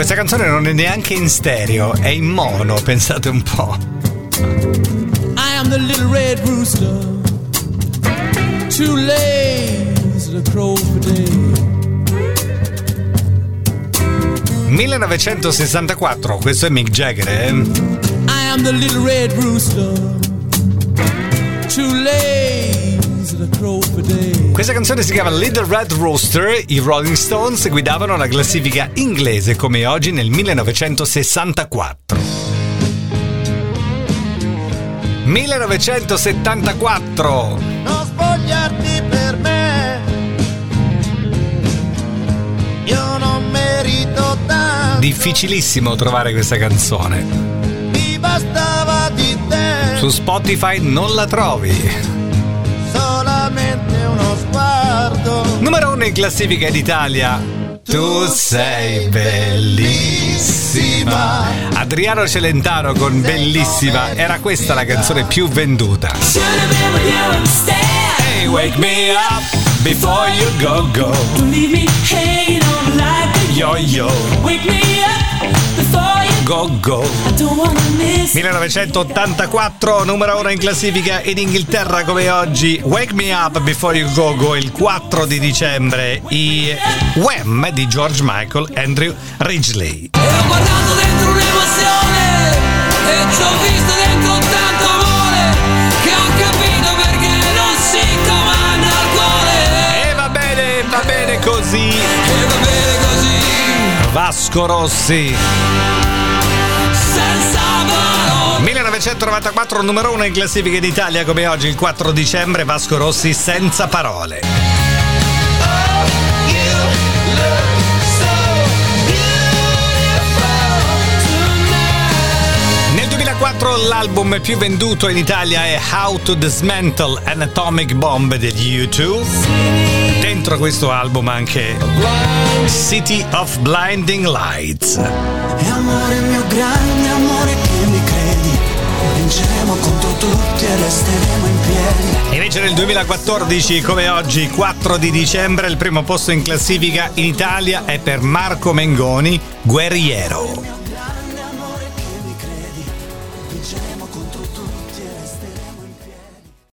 Questa canzone non è neanche in stereo, è in mono, pensate un po'. I am the little red rooster, too lazy to crow for day. 1964, questo è Mick Jagger, eh? I am the little red rooster, too lazy Questa canzone si chiama Little Red Rooster. I Rolling Stones guidavano la classifica inglese come oggi nel 1964. 1974. non spogliarti per me. Io non merito tanto, Difficilissimo trovare questa canzone. mi bastava di te, Su Spotify non la trovi. 1 in classifica in Italia. Tu sei bellissima. Adriano Celentano con Bellissima. Era questa la canzone più venduta. Hey, wake me up before you go go. Leave me hanging on like a Yo yo, Wake me up go go. I don't wanna miss 1984, numero 1 in classifica in Inghilterra come oggi. Wake Me Up Before You Go Go il 4 di dicembre. I Wham di George Michael Andrew Ridgely. E ho guardato dentro un'emozione e ci ho visto dentro tanto amore che ho capito perché non si comanda il cuore. E va bene, va bene così. E va bene così, Vasco Rossi. 1994, numero 1 in classifica in Italia come oggi il 4 dicembre. Vasco Rossi senza parole. Nel 2004 l'album più venduto in Italia è How to Dismantle an Atomic Bomb degli U2. Dentro questo album anche City of Blinding Lights. E amore mio grande resteremo in piedi. Invece nel 2014, come oggi, 4 di dicembre, il primo posto in classifica in Italia è per Marco Mengoni, Guerriero.